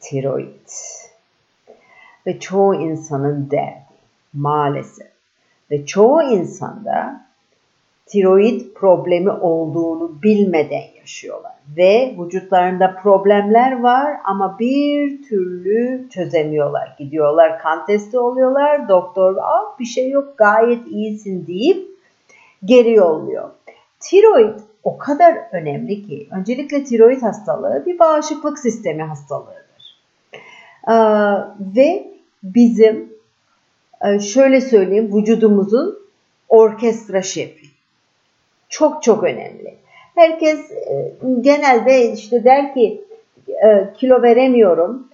Tiroid. Ve çoğu insanın derdi maalesef. Ve çoğu insanda tiroid problemi olduğunu bilmeden yaşıyorlar. Ve vücutlarında problemler var ama bir türlü çözemiyorlar. Gidiyorlar kan testi oluyorlar. Doktor ah bir şey yok gayet iyisin deyip geri yolluyor. Tiroid o kadar önemli ki öncelikle tiroid hastalığı bir bağışıklık sistemi hastalığıdır. Ee, ve bizim e, şöyle söyleyeyim vücudumuzun orkestra şefi. Çok çok önemli. Herkes e, genelde işte der ki e, kilo veremiyorum,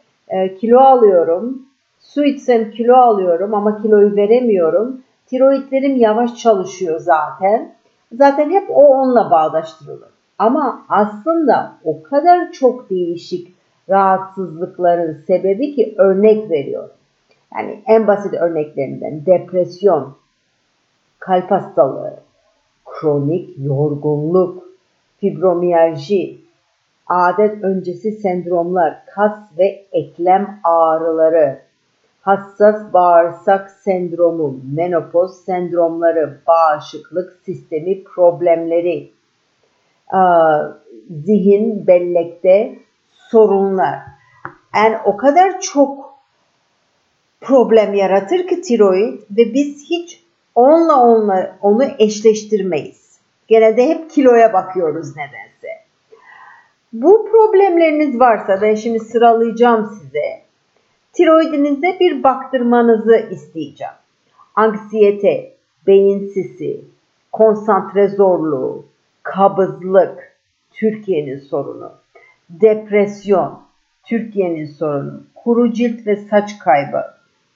kilo alıyorum, su içsem kilo alıyorum ama kiloyu veremiyorum. Tiroidlerim yavaş çalışıyor zaten. Zaten hep o onunla bağdaştırılır. Ama aslında o kadar çok değişik rahatsızlıkların sebebi ki örnek veriyorum. Yani en basit örneklerinden depresyon, kalp hastalığı, kronik yorgunluk, fibromiyalji, adet öncesi sendromlar, kas ve eklem ağrıları, hassas bağırsak sendromu, menopoz sendromları, bağışıklık sistemi problemleri, zihin bellekte sorunlar. Yani o kadar çok problem yaratır ki tiroid ve biz hiç onunla onunla onu eşleştirmeyiz. Genelde hep kiloya bakıyoruz nedense. Bu problemleriniz varsa ben şimdi sıralayacağım size tiroidinize bir baktırmanızı isteyeceğim. Anksiyete, beyin sisi, konsantre zorluğu, kabızlık, Türkiye'nin sorunu, depresyon, Türkiye'nin sorunu, kuru cilt ve saç kaybı,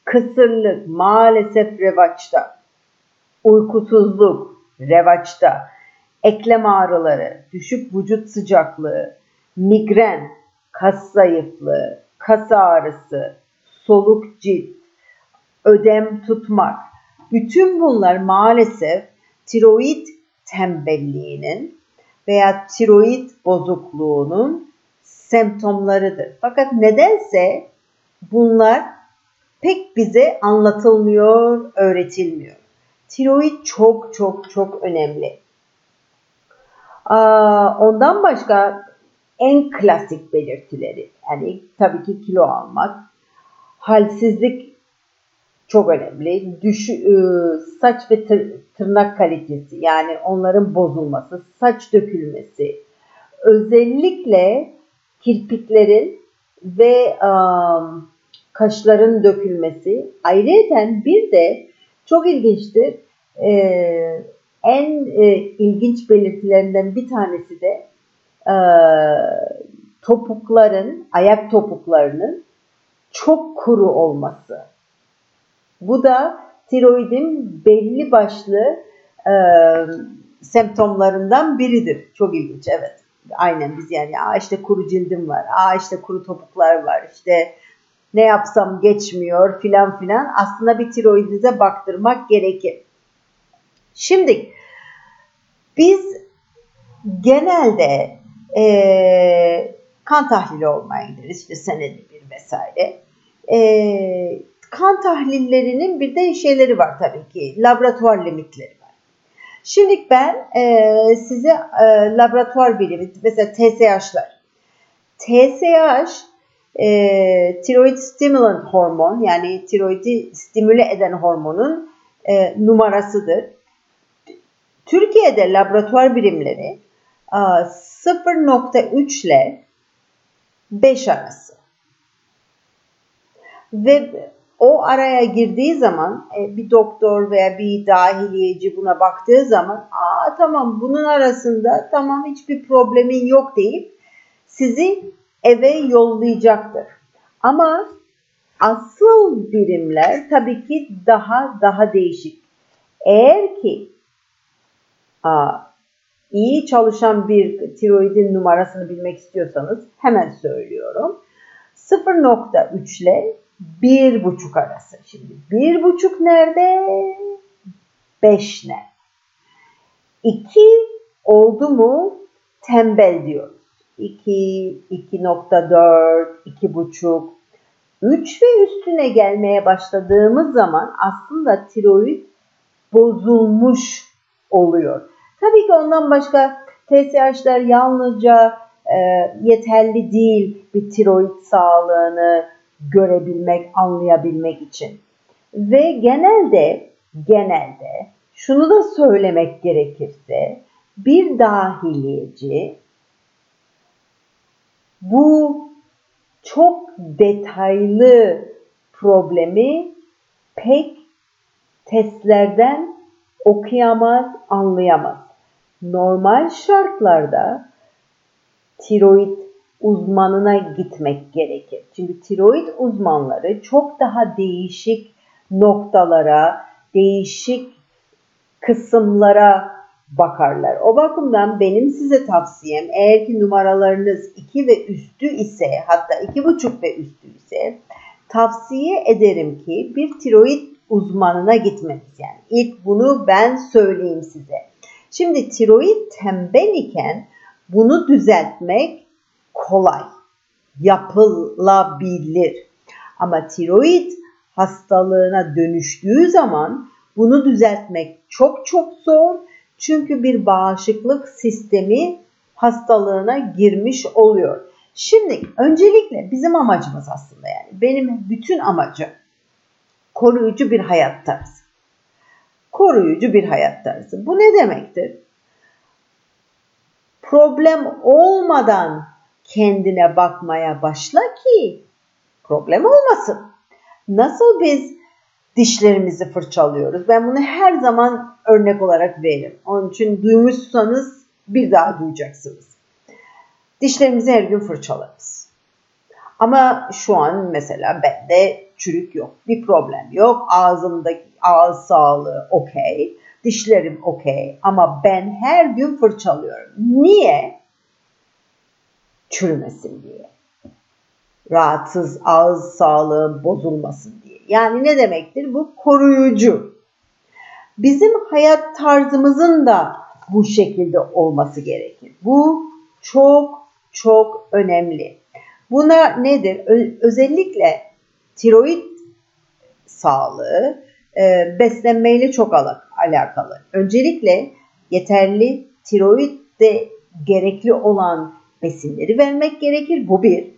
kısırlık maalesef revaçta, uykusuzluk revaçta, eklem ağrıları, düşük vücut sıcaklığı, migren, kas zayıflığı, kas ağrısı, soluk cilt, ödem tutmak. Bütün bunlar maalesef tiroid tembelliğinin veya tiroid bozukluğunun semptomlarıdır. Fakat nedense bunlar pek bize anlatılmıyor, öğretilmiyor. Tiroid çok çok çok önemli. Ondan başka en klasik belirtileri yani tabii ki kilo almak, halsizlik çok önemli. Düş, e, saç ve tırnak kalitesi yani onların bozulması, saç dökülmesi, özellikle kirpiklerin ve kaşların dökülmesi. Ayrıca bir de çok ilginçtir. E, en e, ilginç belirtilerinden bir tanesi de e, topukların, ayak topuklarının çok kuru olması. Bu da tiroidin belli başlı e, semptomlarından biridir. Çok ilginç evet. Aynen biz yani aa işte kuru cildim var, aa işte kuru topuklar var, işte ne yapsam geçmiyor filan filan. Aslında bir tiroidinize baktırmak gerekir. Şimdi biz genelde e, kan tahlili olmaya gideriz. İşte senede bir vesaire. E, kan tahlillerinin bir de şeyleri var tabii ki. Laboratuvar limitleri. Şimdi ben e, size e, laboratuvar birimi, mesela TSH'lar. TSH e, tiroid stimulant hormon yani tiroidi stimüle eden hormonun e, numarasıdır. Türkiye'de laboratuvar birimleri 0.3 ile 5 arası. Ve o araya girdiği zaman e, bir doktor veya bir dahiliyeci buna baktığı zaman aa tamam bunun arasında tamam hiçbir problemin yok deyip sizi eve yollayacaktır. Ama asıl birimler tabii ki daha daha değişik. Eğer ki aa, iyi çalışan bir tiroidin numarasını bilmek istiyorsanız hemen söylüyorum. 0.3 ile 1.5 arası. Şimdi 1.5 nerede? 5 ne? 2 oldu mu tembel diyoruz. 2, 2.4, 2.5, 3 ve üstüne gelmeye başladığımız zaman aslında tiroid bozulmuş oluyor. Tabii ki ondan başka TSH'ler yalnızca e, yeterli değil bir tiroid sağlığını görebilmek, anlayabilmek için. Ve genelde genelde şunu da söylemek gerekirse bir dahiliyeci bu çok detaylı problemi pek testlerden okuyamaz, anlayamaz. Normal şartlarda tiroid uzmanına gitmek gerekir. Çünkü tiroid uzmanları çok daha değişik noktalara, değişik kısımlara bakarlar. O bakımdan benim size tavsiyem eğer ki numaralarınız 2 ve üstü ise hatta 2,5 ve üstü ise tavsiye ederim ki bir tiroid uzmanına gitmeniz. Yani ilk bunu ben söyleyeyim size. Şimdi tiroid tembel iken bunu düzeltmek kolay. Yapılabilir. Ama tiroid hastalığına dönüştüğü zaman bunu düzeltmek çok çok zor çünkü bir bağışıklık sistemi hastalığına girmiş oluyor. Şimdi öncelikle bizim amacımız aslında yani benim bütün amacım koruyucu bir hayat tarzı. Koruyucu bir hayat tarzı. Bu ne demektir? Problem olmadan kendine bakmaya başla ki problem olmasın. Nasıl biz dişlerimizi fırçalıyoruz. Ben bunu her zaman örnek olarak veririm. Onun için duymuşsanız bir daha duyacaksınız. Dişlerimizi her gün fırçalarız. Ama şu an mesela bende çürük yok, bir problem yok. Ağzımdaki ağız sağlığı okey, dişlerim okey ama ben her gün fırçalıyorum. Niye? Çürümesin diye. Rahatsız ağız sağlığı bozulmasın diye. Yani ne demektir? Bu koruyucu. Bizim hayat tarzımızın da bu şekilde olması gerekir. Bu çok çok önemli. Buna nedir? Özellikle tiroid sağlığı e, beslenmeyle çok alakalı. Öncelikle yeterli tiroid de gerekli olan besinleri vermek gerekir. Bu bir.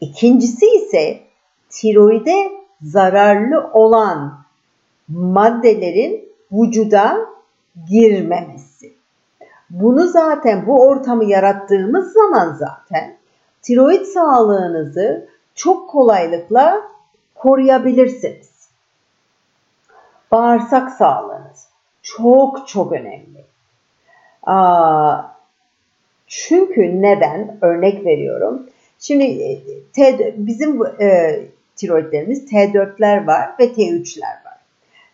İkincisi ise tiroide zararlı olan maddelerin vücuda girmemesi. Bunu zaten bu ortamı yarattığımız zaman zaten tiroid sağlığınızı çok kolaylıkla koruyabilirsiniz. Bağırsak sağlığınız çok çok önemli. Aa, çünkü neden? Örnek veriyorum. Şimdi e, T, bizim e, tiroidlerimiz T4'ler var ve T3'ler var.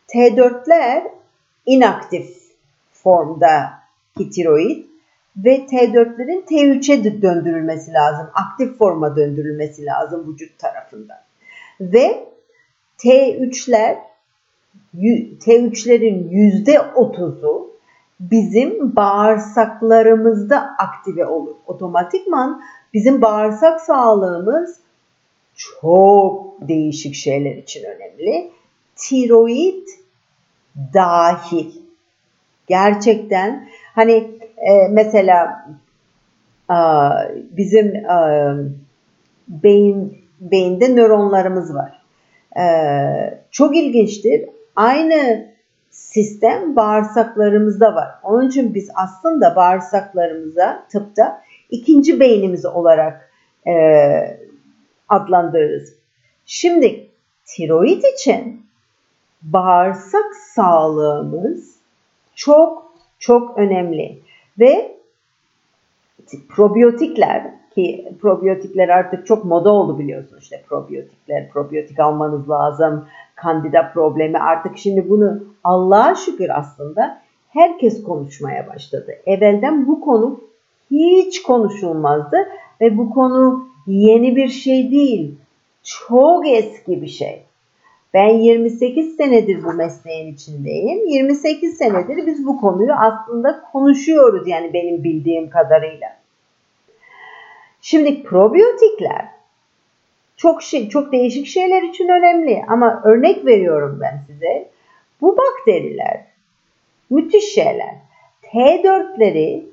T4'ler inaktif formda tiroid ve T4'lerin T3'e döndürülmesi lazım. Aktif forma döndürülmesi lazım vücut tarafından. Ve T3'ler T3'lerin %30'u bizim bağırsaklarımızda aktive olur. Otomatikman bizim bağırsak sağlığımız çok değişik şeyler için önemli. Tiroid dahil. Gerçekten hani e, mesela e, bizim e, beyin beyinde nöronlarımız var. E, çok ilginçtir. Aynı sistem bağırsaklarımızda var. Onun için biz aslında bağırsaklarımıza tıpta ikinci beynimiz olarak e, adlandırırız. Şimdi tiroid için bağırsak sağlığımız çok çok önemli ve probiyotikler ki probiyotikler artık çok moda oldu biliyorsun işte probiyotikler, probiyotik almanız lazım, kandida problemi artık şimdi bunu Allah'a şükür aslında herkes konuşmaya başladı. Evvelden bu konu hiç konuşulmazdı ve bu konu yeni bir şey değil. Çok eski bir şey. Ben 28 senedir bu mesleğin içindeyim. 28 senedir biz bu konuyu aslında konuşuyoruz yani benim bildiğim kadarıyla. Şimdi probiyotikler çok şey, çok değişik şeyler için önemli ama örnek veriyorum ben size. Bu bakteriler müthiş şeyler. T4'leri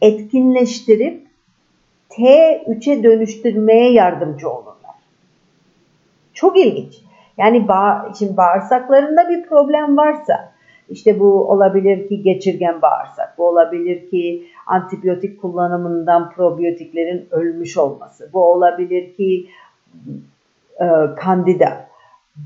etkinleştirip T3'e dönüştürmeye yardımcı olurlar. Çok ilginç. Yani bağ, şimdi bağırsaklarında bir problem varsa işte bu olabilir ki geçirgen bağırsak, bu olabilir ki antibiyotik kullanımından probiyotiklerin ölmüş olması, bu olabilir ki e, kandida,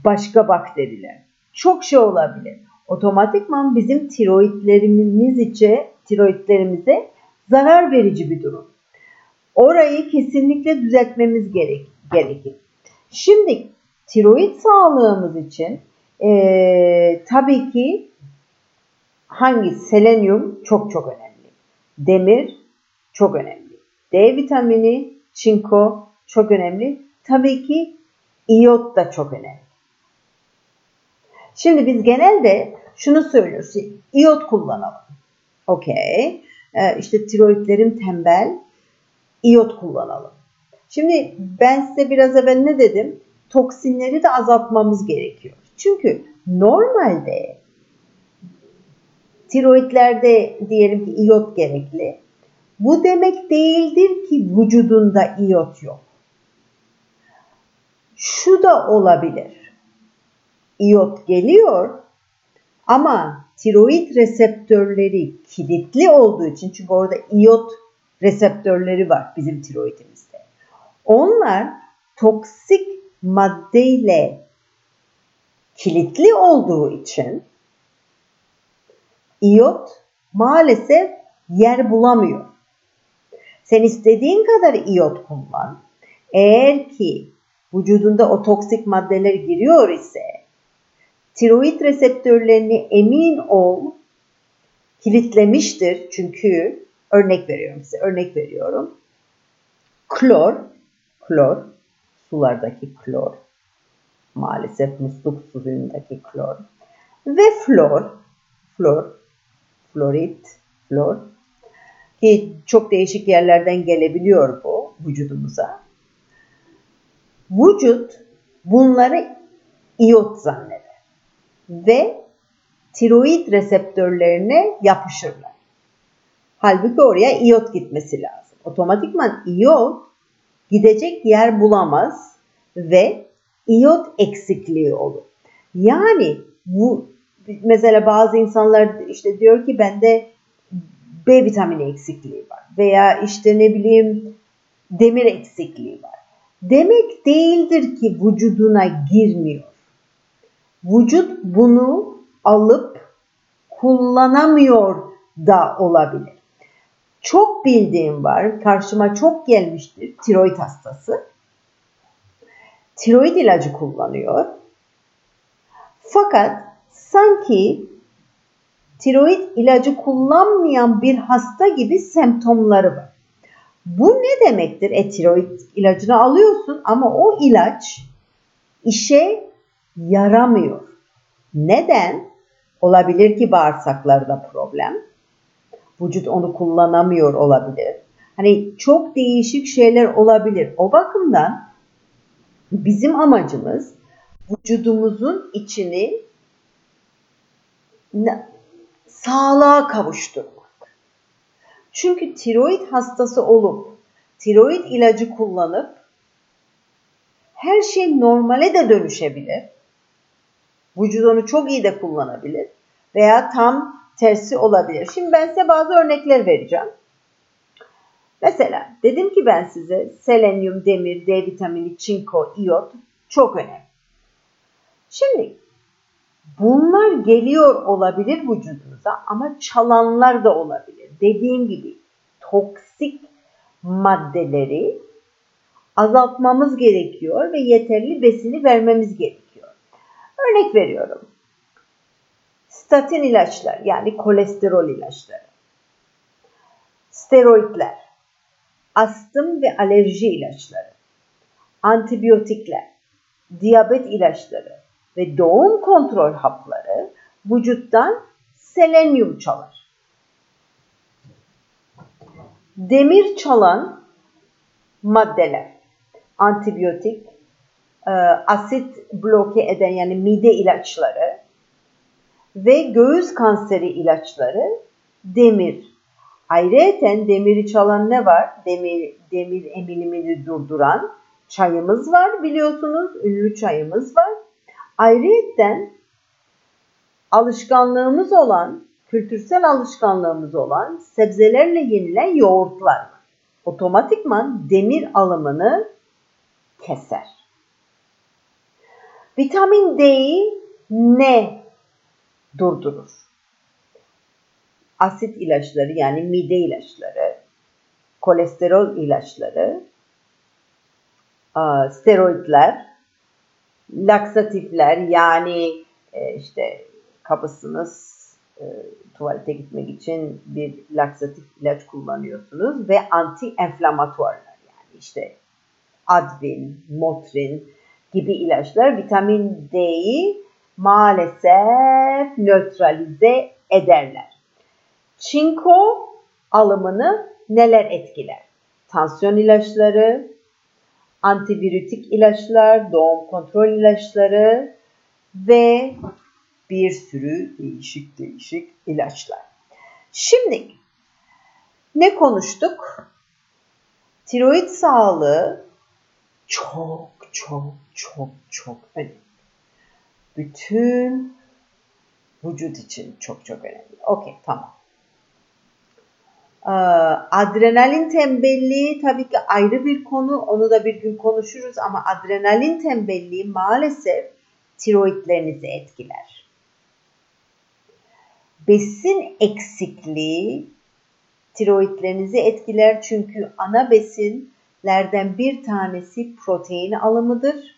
başka bakteriler. Çok şey olabilir. Otomatikman bizim tiroidlerimiz içe, tiroidlerimize zarar verici bir durum. Orayı kesinlikle düzeltmemiz gerek, gerekir. Şimdi tiroid sağlığımız için e, tabii ki hangi selenyum çok çok önemli. Demir çok önemli. D vitamini, çinko çok önemli. Tabii ki iyot da çok önemli. Şimdi biz genelde şunu söylüyoruz. İyot kullanalım. Okey. Ee, işte tiroidlerim tembel. İyot kullanalım. Şimdi ben size biraz evvel ne dedim? Toksinleri de azaltmamız gerekiyor. Çünkü normalde tiroidlerde diyelim ki iyot gerekli. Bu demek değildir ki vücudunda iyot yok. Şu da olabilir. İyot geliyor ama tiroid reseptörleri kilitli olduğu için çünkü orada iyot reseptörleri var bizim tiroidimizde. Onlar toksik maddeyle kilitli olduğu için iyot maalesef yer bulamıyor. Sen istediğin kadar iyot kullan. Eğer ki vücudunda o toksik maddeler giriyor ise tiroid reseptörlerini emin ol kilitlemiştir. Çünkü örnek veriyorum size örnek veriyorum. Klor, klor, sulardaki klor, maalesef musluk suyundaki klor ve flor, flor florit, flor ki çok değişik yerlerden gelebiliyor bu vücudumuza. Vücut bunları iyot zanneder ve tiroid reseptörlerine yapışırlar. Halbuki oraya iyot gitmesi lazım. Otomatikman iyot gidecek yer bulamaz ve iyot eksikliği olur. Yani bu mesela bazı insanlar işte diyor ki bende B vitamini eksikliği var veya işte ne bileyim demir eksikliği var. Demek değildir ki vücuduna girmiyor. Vücut bunu alıp kullanamıyor da olabilir. Çok bildiğim var, karşıma çok gelmiştir tiroid hastası. Tiroid ilacı kullanıyor. Fakat sanki tiroid ilacı kullanmayan bir hasta gibi semptomları var. Bu ne demektir? E tiroid ilacını alıyorsun ama o ilaç işe yaramıyor. Neden? Olabilir ki bağırsaklarda problem. Vücut onu kullanamıyor olabilir. Hani çok değişik şeyler olabilir. O bakımdan bizim amacımız vücudumuzun içini sağlığa kavuşturmak. Çünkü tiroid hastası olup tiroid ilacı kullanıp her şey normale de dönüşebilir. Vücut onu çok iyi de kullanabilir veya tam tersi olabilir. Şimdi ben size bazı örnekler vereceğim. Mesela dedim ki ben size selenyum, demir, D vitamini, çinko, iyot çok önemli. Şimdi Bunlar geliyor olabilir vücudunuza ama çalanlar da olabilir. Dediğim gibi toksik maddeleri azaltmamız gerekiyor ve yeterli besini vermemiz gerekiyor. Örnek veriyorum. Statin ilaçlar yani kolesterol ilaçları, steroidler, astım ve alerji ilaçları, antibiyotikler, diyabet ilaçları ve doğum kontrol hapları vücuttan selenyum çalar. Demir çalan maddeler, antibiyotik, e, asit bloke eden yani mide ilaçları ve göğüs kanseri ilaçları demir. Ayrıca demiri çalan ne var? Demir, demir emilimini durduran çayımız var biliyorsunuz. Ünlü çayımız var. Ayrıca alışkanlığımız olan, kültürsel alışkanlığımız olan sebzelerle yenilen yoğurtlar. Otomatikman demir alımını keser. Vitamin D'yi ne durdurur? Asit ilaçları yani mide ilaçları, kolesterol ilaçları, steroidler, laksatifler yani e, işte kabısınız e, tuvalete gitmek için bir laksatif ilaç kullanıyorsunuz ve anti enflamatuarlar yani işte Advil, Motrin gibi ilaçlar vitamin D'yi maalesef nötralize ederler. Çinko alımını neler etkiler? Tansiyon ilaçları, antivirütik ilaçlar, doğum kontrol ilaçları ve bir sürü değişik değişik ilaçlar. Şimdi ne konuştuk? Tiroid sağlığı çok çok çok çok önemli. Bütün vücut için çok çok önemli. Okey tamam. Ee, adrenalin tembelliği tabii ki ayrı bir konu. Onu da bir gün konuşuruz ama adrenalin tembelliği maalesef tiroidlerinizi etkiler. Besin eksikliği tiroidlerinizi etkiler çünkü ana besinlerden bir tanesi protein alımıdır.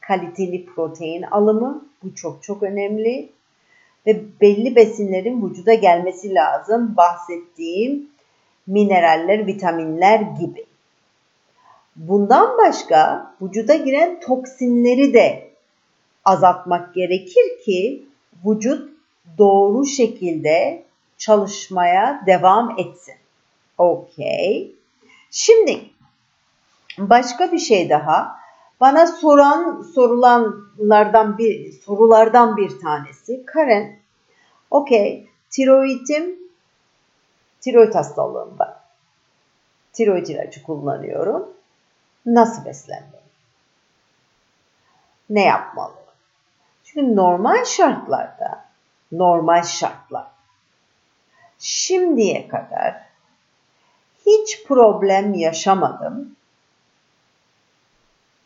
Kaliteli protein alımı bu çok çok önemli ve belli besinlerin vücuda gelmesi lazım. Bahsettiğim mineraller, vitaminler gibi. Bundan başka vücuda giren toksinleri de azaltmak gerekir ki vücut doğru şekilde çalışmaya devam etsin. Okey. Şimdi başka bir şey daha. Bana soran sorulanlardan bir sorulardan bir tanesi. Karen, okey, tiroidim, tiroid hastalığım var. Tiroid ilacı kullanıyorum. Nasıl beslenmeliyim? Ne yapmalı? Çünkü normal şartlarda, normal şartlar şimdiye kadar hiç problem yaşamadım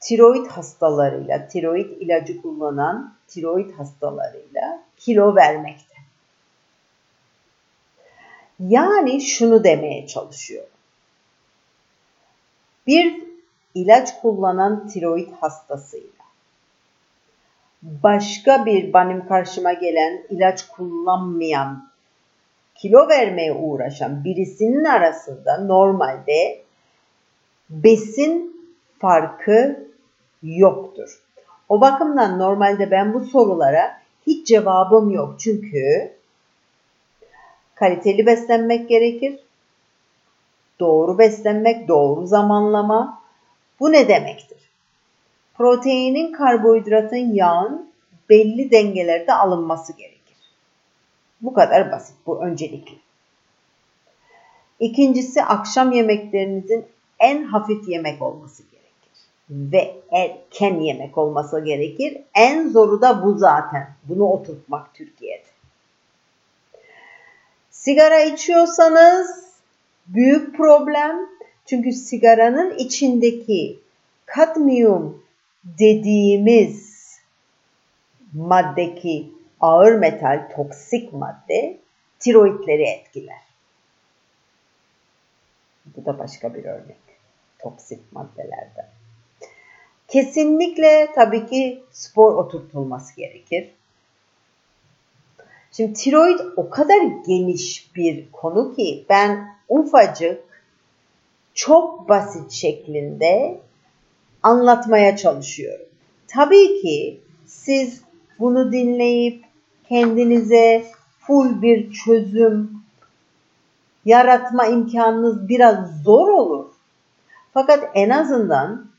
tiroid hastalarıyla, tiroid ilacı kullanan tiroid hastalarıyla kilo vermekte. Yani şunu demeye çalışıyorum. Bir ilaç kullanan tiroid hastasıyla başka bir benim karşıma gelen ilaç kullanmayan kilo vermeye uğraşan birisinin arasında normalde besin farkı yoktur. O bakımdan normalde ben bu sorulara hiç cevabım yok. Çünkü kaliteli beslenmek gerekir. Doğru beslenmek, doğru zamanlama. Bu ne demektir? Proteinin, karbonhidratın, yağın belli dengelerde alınması gerekir. Bu kadar basit. Bu öncelikli. İkincisi akşam yemeklerinizin en hafif yemek olması gerekir ve erken yemek olması gerekir. En zoru da bu zaten. Bunu oturtmak Türkiye'de. Sigara içiyorsanız büyük problem. Çünkü sigaranın içindeki kadmiyum dediğimiz maddeki ağır metal, toksik madde tiroidleri etkiler. Bu da başka bir örnek. Toksik maddelerden. Kesinlikle tabii ki spor oturtulması gerekir. Şimdi tiroid o kadar geniş bir konu ki ben ufacık çok basit şeklinde anlatmaya çalışıyorum. Tabii ki siz bunu dinleyip kendinize full bir çözüm yaratma imkanınız biraz zor olur. Fakat en azından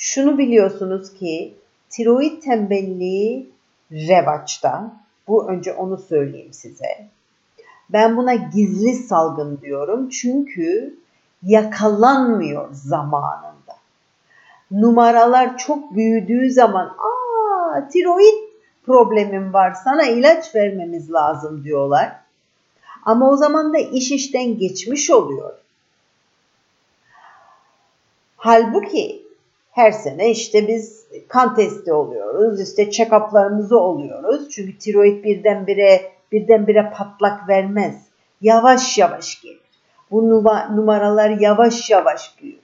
şunu biliyorsunuz ki tiroid tembelliği revaçta. Bu önce onu söyleyeyim size. Ben buna gizli salgın diyorum çünkü yakalanmıyor zamanında. Numaralar çok büyüdüğü zaman aa tiroid problemim var sana ilaç vermemiz lazım diyorlar. Ama o zaman da iş işten geçmiş oluyor. Halbuki her sene işte biz kan testi oluyoruz, işte check-up'larımızı oluyoruz. Çünkü tiroid birdenbire birdenbire patlak vermez. Yavaş yavaş gelir. Bu numaralar yavaş yavaş büyür.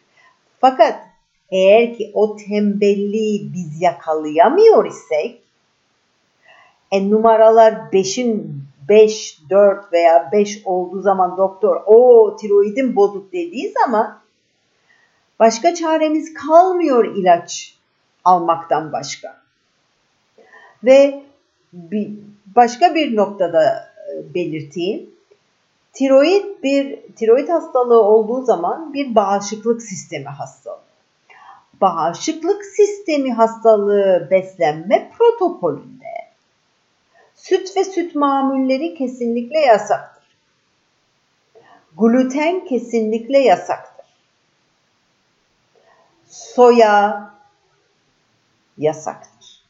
Fakat eğer ki o tembelliği biz yakalayamıyor isek e, numaralar 5'in 5, 4 veya 5 olduğu zaman doktor o tiroidin bozuk dediği zaman başka çaremiz kalmıyor ilaç almaktan başka. Ve bir, başka bir noktada e, belirteyim. Tiroid bir tiroid hastalığı olduğu zaman bir bağışıklık sistemi hastalığı. Bağışıklık sistemi hastalığı beslenme protokolünde süt ve süt mamulleri kesinlikle yasaktır. Gluten kesinlikle yasaktır. Soya yasaktır.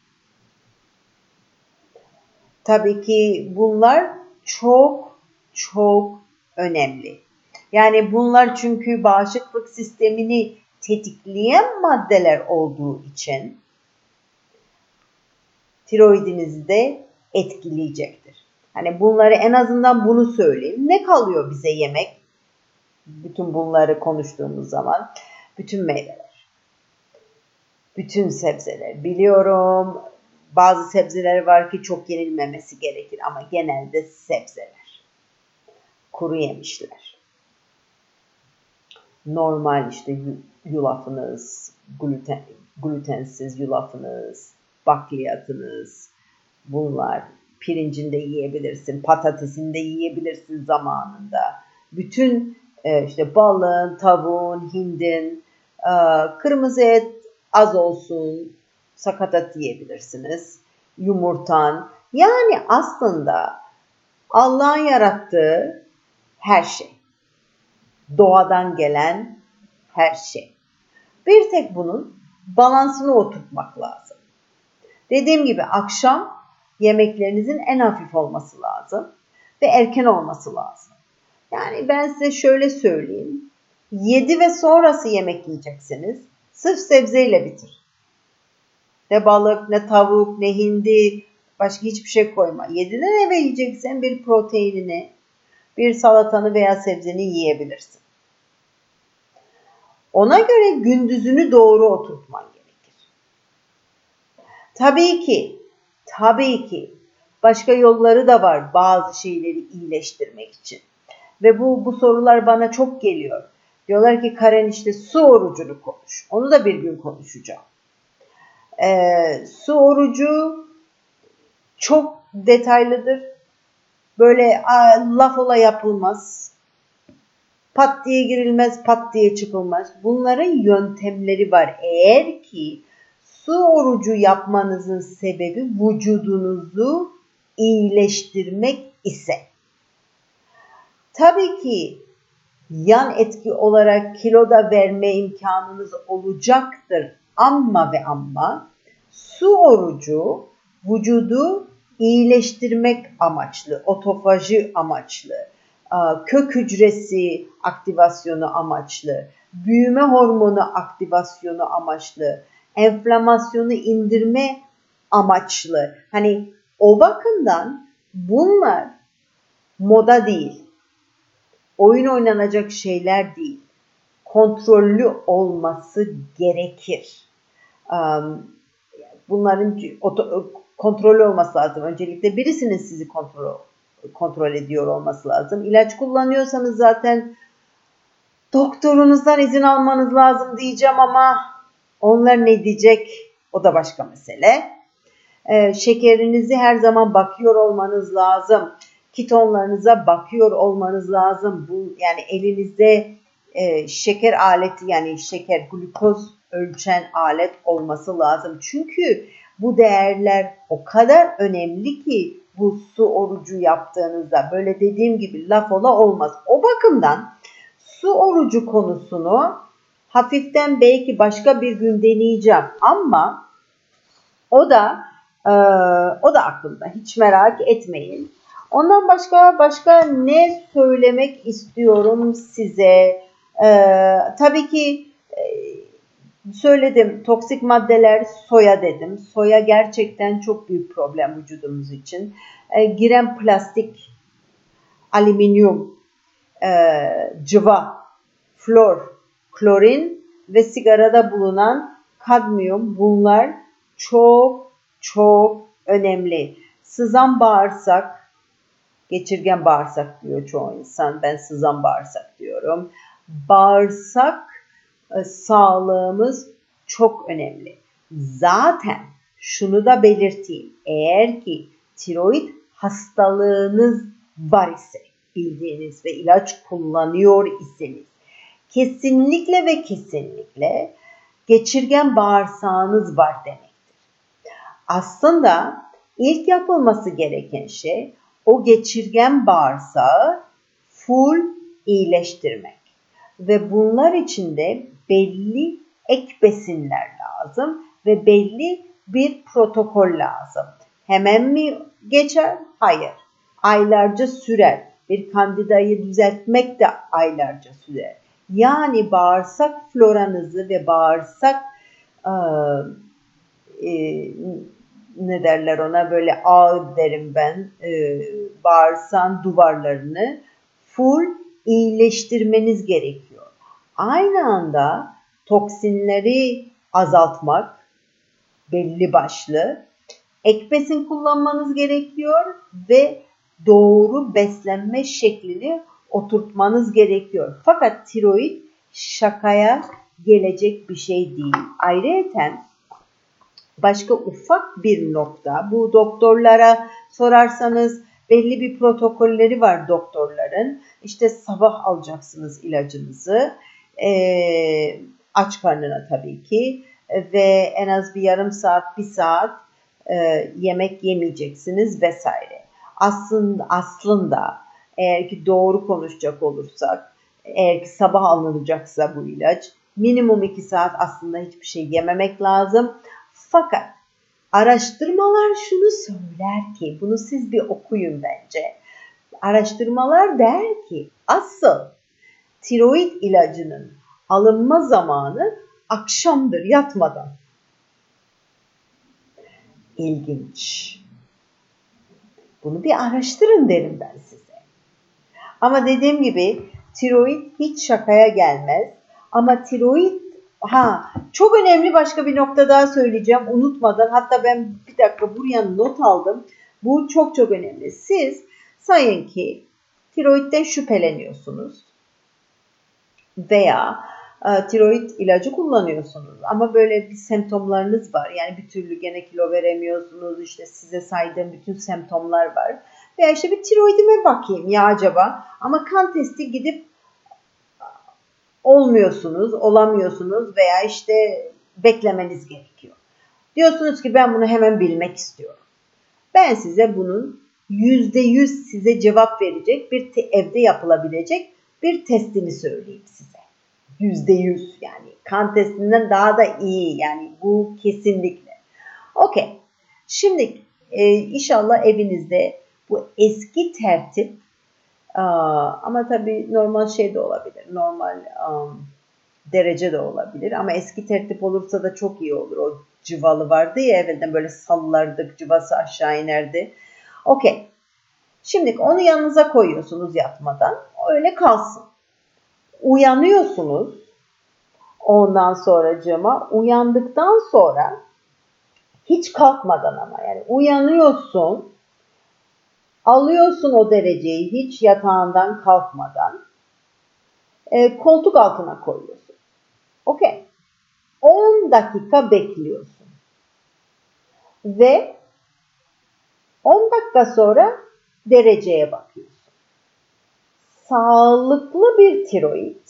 Tabii ki bunlar çok çok önemli. Yani bunlar çünkü bağışıklık sistemini tetikleyen maddeler olduğu için tiroidinizi de etkileyecektir. Hani bunları en azından bunu söyleyeyim. Ne kalıyor bize yemek? Bütün bunları konuştuğumuz zaman bütün meyveler, bütün sebzeler. Biliyorum bazı sebzeler var ki çok yenilmemesi gerekir ama genelde sebzeler. Kuru yemişler. Normal işte yulafınız, gluten, glutensiz yulafınız, bakliyatınız, bunlar. Pirincini de yiyebilirsin, patatesini de yiyebilirsin zamanında. Bütün e, işte balın, tavuğun, hindin, e, kırmızı et az olsun, sakatat yiyebilirsiniz. Yumurtan. Yani aslında Allah'ın yarattığı her şey. Doğadan gelen her şey. Bir tek bunun balansını oturtmak lazım. Dediğim gibi akşam yemeklerinizin en hafif olması lazım ve erken olması lazım. Yani ben size şöyle söyleyeyim. 7 ve sonrası yemek yiyeceksiniz. Sırf sebzeyle bitir. Ne balık, ne tavuk, ne hindi, başka hiçbir şey koyma. 7'den eve yiyeceksen bir proteinini, bir salatanı veya sebzeni yiyebilirsin. Ona göre gündüzünü doğru oturtman gerekir. Tabii ki Tabii ki başka yolları da var bazı şeyleri iyileştirmek için. Ve bu, bu sorular bana çok geliyor. Diyorlar ki Karen işte su orucunu konuş. Onu da bir gün konuşacağım. Ee, su orucu çok detaylıdır. Böyle a, laf ola yapılmaz. Pat diye girilmez, pat diye çıkılmaz. Bunların yöntemleri var. Eğer ki Su orucu yapmanızın sebebi vücudunuzu iyileştirmek ise tabii ki yan etki olarak kilo da verme imkanınız olacaktır ama ve ama su orucu vücudu iyileştirmek amaçlı, otofaji amaçlı, kök hücresi aktivasyonu amaçlı, büyüme hormonu aktivasyonu amaçlı, enflamasyonu indirme amaçlı. Hani o bakımdan bunlar moda değil. Oyun oynanacak şeyler değil. Kontrollü olması gerekir. Bunların kontrollü olması lazım. Öncelikle birisinin sizi kontrol kontrol ediyor olması lazım. İlaç kullanıyorsanız zaten doktorunuzdan izin almanız lazım diyeceğim ama onlar ne diyecek o da başka mesele. Ee, şekerinizi her zaman bakıyor olmanız lazım. Kitonlarınıza bakıyor olmanız lazım. Bu yani elinizde e, şeker aleti yani şeker glukoz ölçen alet olması lazım. Çünkü bu değerler o kadar önemli ki bu su orucu yaptığınızda böyle dediğim gibi laf ola olmaz. O bakımdan su orucu konusunu hafiften belki başka bir gün deneyeceğim ama o da e, o da aklımda hiç merak etmeyin. Ondan başka başka ne söylemek istiyorum size? Ee, tabii ki e, söyledim toksik maddeler soya dedim. Soya gerçekten çok büyük problem vücudumuz için. E, giren plastik, alüminyum, e, cıva, flor, klorin ve sigarada bulunan kadmiyum bunlar çok çok önemli. Sızan bağırsak, geçirgen bağırsak diyor çoğu insan. Ben sızan bağırsak diyorum. Bağırsak e, sağlığımız çok önemli. Zaten şunu da belirteyim. Eğer ki tiroid hastalığınız var ise bildiğiniz ve ilaç kullanıyor iseniz kesinlikle ve kesinlikle geçirgen bağırsağınız var demektir. Aslında ilk yapılması gereken şey o geçirgen bağırsağı full iyileştirmek. Ve bunlar için de belli ek besinler lazım ve belli bir protokol lazım. Hemen mi geçer? Hayır. Aylarca sürer. Bir kandidayı düzeltmek de aylarca sürer. Yani bağırsak floranızı ve bağırsak e, e, ne derler ona böyle ağ derim ben e, bağırsan duvarlarını full iyileştirmeniz gerekiyor. Aynı anda toksinleri azaltmak belli başlı ek besin kullanmanız gerekiyor ve doğru beslenme şeklini oturtmanız gerekiyor. Fakat tiroid şakaya gelecek bir şey değil. Ayrıca başka ufak bir nokta bu doktorlara sorarsanız belli bir protokolleri var doktorların. İşte sabah alacaksınız ilacınızı e, aç karnına tabii ki ve en az bir yarım saat bir saat e, yemek yemeyeceksiniz vesaire. Aslında aslında eğer ki doğru konuşacak olursak eğer ki sabah alınacaksa bu ilaç minimum 2 saat aslında hiçbir şey yememek lazım. Fakat araştırmalar şunu söyler ki bunu siz bir okuyun bence. Araştırmalar der ki asıl tiroid ilacının alınma zamanı akşamdır yatmadan. İlginç. Bunu bir araştırın derim ben size. Ama dediğim gibi tiroid hiç şakaya gelmez. Ama tiroid ha çok önemli başka bir nokta daha söyleyeceğim unutmadan. Hatta ben bir dakika buraya not aldım. Bu çok çok önemli. Siz sayın ki tiroidden şüpheleniyorsunuz veya e, tiroid ilacı kullanıyorsunuz ama böyle bir semptomlarınız var. Yani bir türlü gene kilo veremiyorsunuz. İşte size saydığım bütün semptomlar var. Veya işte bir tiroidime bakayım ya acaba. Ama kan testi gidip olmuyorsunuz, olamıyorsunuz veya işte beklemeniz gerekiyor. Diyorsunuz ki ben bunu hemen bilmek istiyorum. Ben size bunun %100 size cevap verecek bir evde yapılabilecek bir testini söyleyeyim size. %100 yani kan testinden daha da iyi yani bu kesinlikle. Okey. Şimdi e, inşallah evinizde bu eski tertip ama tabii normal şey de olabilir. Normal um, derece de olabilir. Ama eski tertip olursa da çok iyi olur. O cıvalı vardı ya evvelden böyle sallardık cıvası aşağı inerdi. Okey. Şimdi onu yanınıza koyuyorsunuz yatmadan. Öyle kalsın. Uyanıyorsunuz. Ondan sonra cama uyandıktan sonra hiç kalkmadan ama yani uyanıyorsun. Alıyorsun o dereceyi hiç yatağından kalkmadan. E, koltuk altına koyuyorsun. Okey. 10 dakika bekliyorsun. Ve 10 dakika sonra dereceye bakıyorsun. Sağlıklı bir tiroid,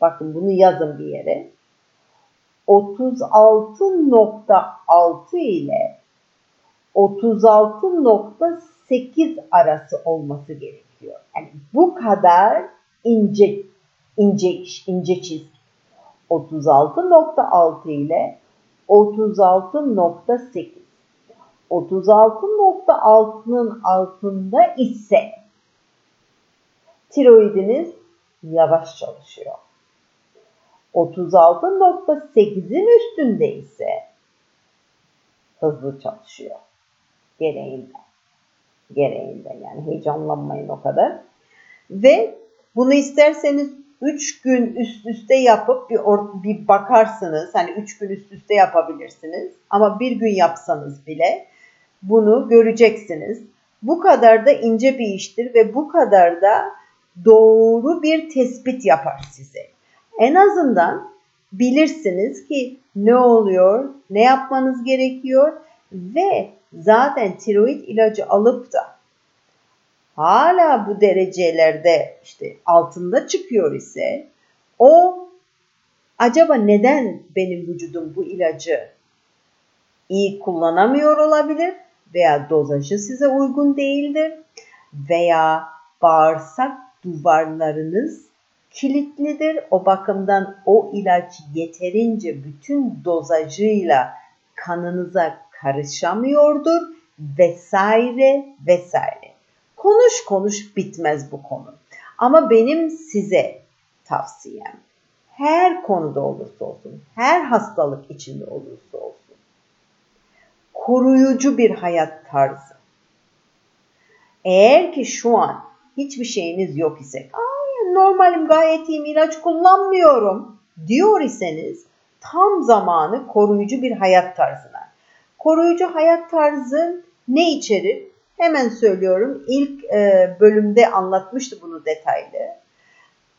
bakın bunu yazın bir yere, 36.6 ile 36.8 arası olması gerekiyor. Yani bu kadar ince ince iş, ince çizgi. 36.6 ile 36.8. 36.6'nın altında ise tiroidiniz yavaş çalışıyor. 36.8'in üstünde ise hızlı çalışıyor. Gereğinden. Gereğinden yani heyecanlanmayın o kadar. Ve bunu isterseniz 3 gün üst üste yapıp bir, bir bakarsınız. Hani 3 gün üst üste yapabilirsiniz. Ama bir gün yapsanız bile bunu göreceksiniz. Bu kadar da ince bir iştir ve bu kadar da doğru bir tespit yapar size. En azından bilirsiniz ki ne oluyor, ne yapmanız gerekiyor ve zaten tiroid ilacı alıp da hala bu derecelerde işte altında çıkıyor ise o acaba neden benim vücudum bu ilacı iyi kullanamıyor olabilir veya dozajı size uygun değildir veya bağırsak duvarlarınız kilitlidir. O bakımdan o ilaç yeterince bütün dozajıyla kanınıza karışamıyordur vesaire vesaire. Konuş konuş bitmez bu konu. Ama benim size tavsiyem her konuda olursa olsun, her hastalık içinde olursa olsun koruyucu bir hayat tarzı. Eğer ki şu an hiçbir şeyiniz yok ise, Ay, normalim gayet iyiyim ilaç kullanmıyorum diyor iseniz tam zamanı koruyucu bir hayat tarzına. Koruyucu hayat tarzı ne içerir? Hemen söylüyorum. İlk e, bölümde anlatmıştı bunu detaylı.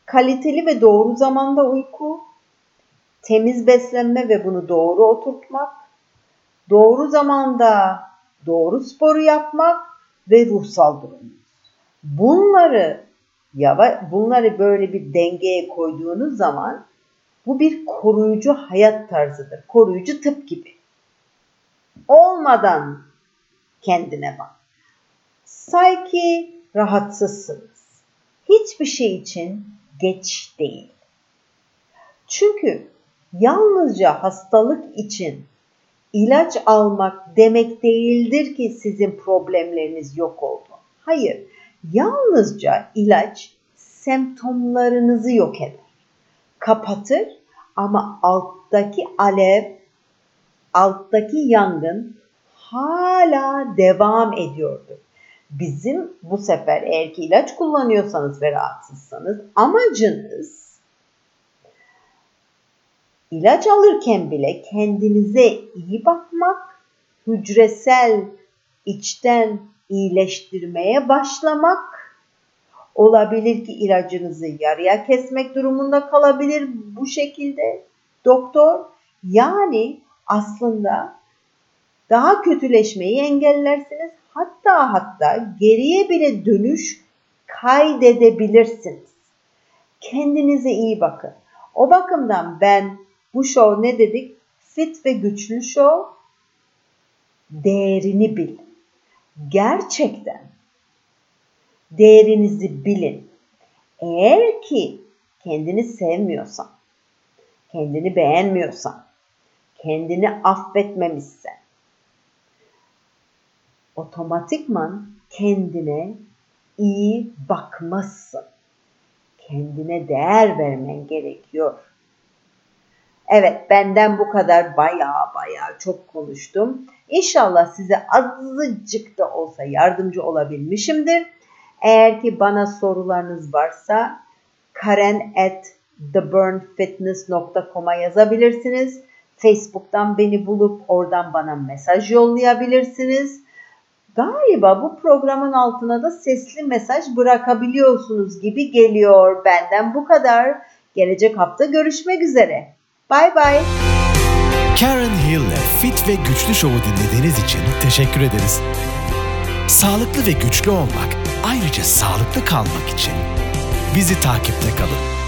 Kaliteli ve doğru zamanda uyku, temiz beslenme ve bunu doğru oturtmak, doğru zamanda doğru sporu yapmak ve ruhsal durum. Bunları yava, bunları böyle bir dengeye koyduğunuz zaman bu bir koruyucu hayat tarzıdır. Koruyucu tıp gibi. Olmadan kendine bak. Say ki rahatsızsınız. Hiçbir şey için geç değil. Çünkü yalnızca hastalık için ilaç almak demek değildir ki sizin problemleriniz yok oldu. Hayır, yalnızca ilaç semptomlarınızı yok eder. Kapatır ama alttaki alev, alttaki yangın hala devam ediyordur. Bizim bu sefer eğer ki ilaç kullanıyorsanız ve rahatsızsanız amacınız ilaç alırken bile kendinize iyi bakmak, hücresel içten iyileştirmeye başlamak olabilir ki ilacınızı yarıya kesmek durumunda kalabilir bu şekilde doktor. Yani aslında daha kötüleşmeyi engellersiniz. Hatta hatta geriye bile dönüş kaydedebilirsiniz. Kendinize iyi bakın. O bakımdan ben bu show ne dedik? Fit ve güçlü show değerini bil. Gerçekten değerinizi bilin. Eğer ki kendini sevmiyorsan, kendini beğenmiyorsan, kendini affetmemişsen, otomatikman kendine iyi bakmazsın. Kendine değer vermen gerekiyor. Evet benden bu kadar baya baya çok konuştum. İnşallah size azıcık da olsa yardımcı olabilmişimdir. Eğer ki bana sorularınız varsa karen at theburnfitness.com'a yazabilirsiniz. Facebook'tan beni bulup oradan bana mesaj yollayabilirsiniz. Galiba bu programın altına da sesli mesaj bırakabiliyorsunuz gibi geliyor. Benden bu kadar. Gelecek hafta görüşmek üzere. Bye bye. Karen Hill'le Fit ve Güçlü Show'u dinlediğiniz için teşekkür ederiz. Sağlıklı ve güçlü olmak, ayrıca sağlıklı kalmak için bizi takipte kalın.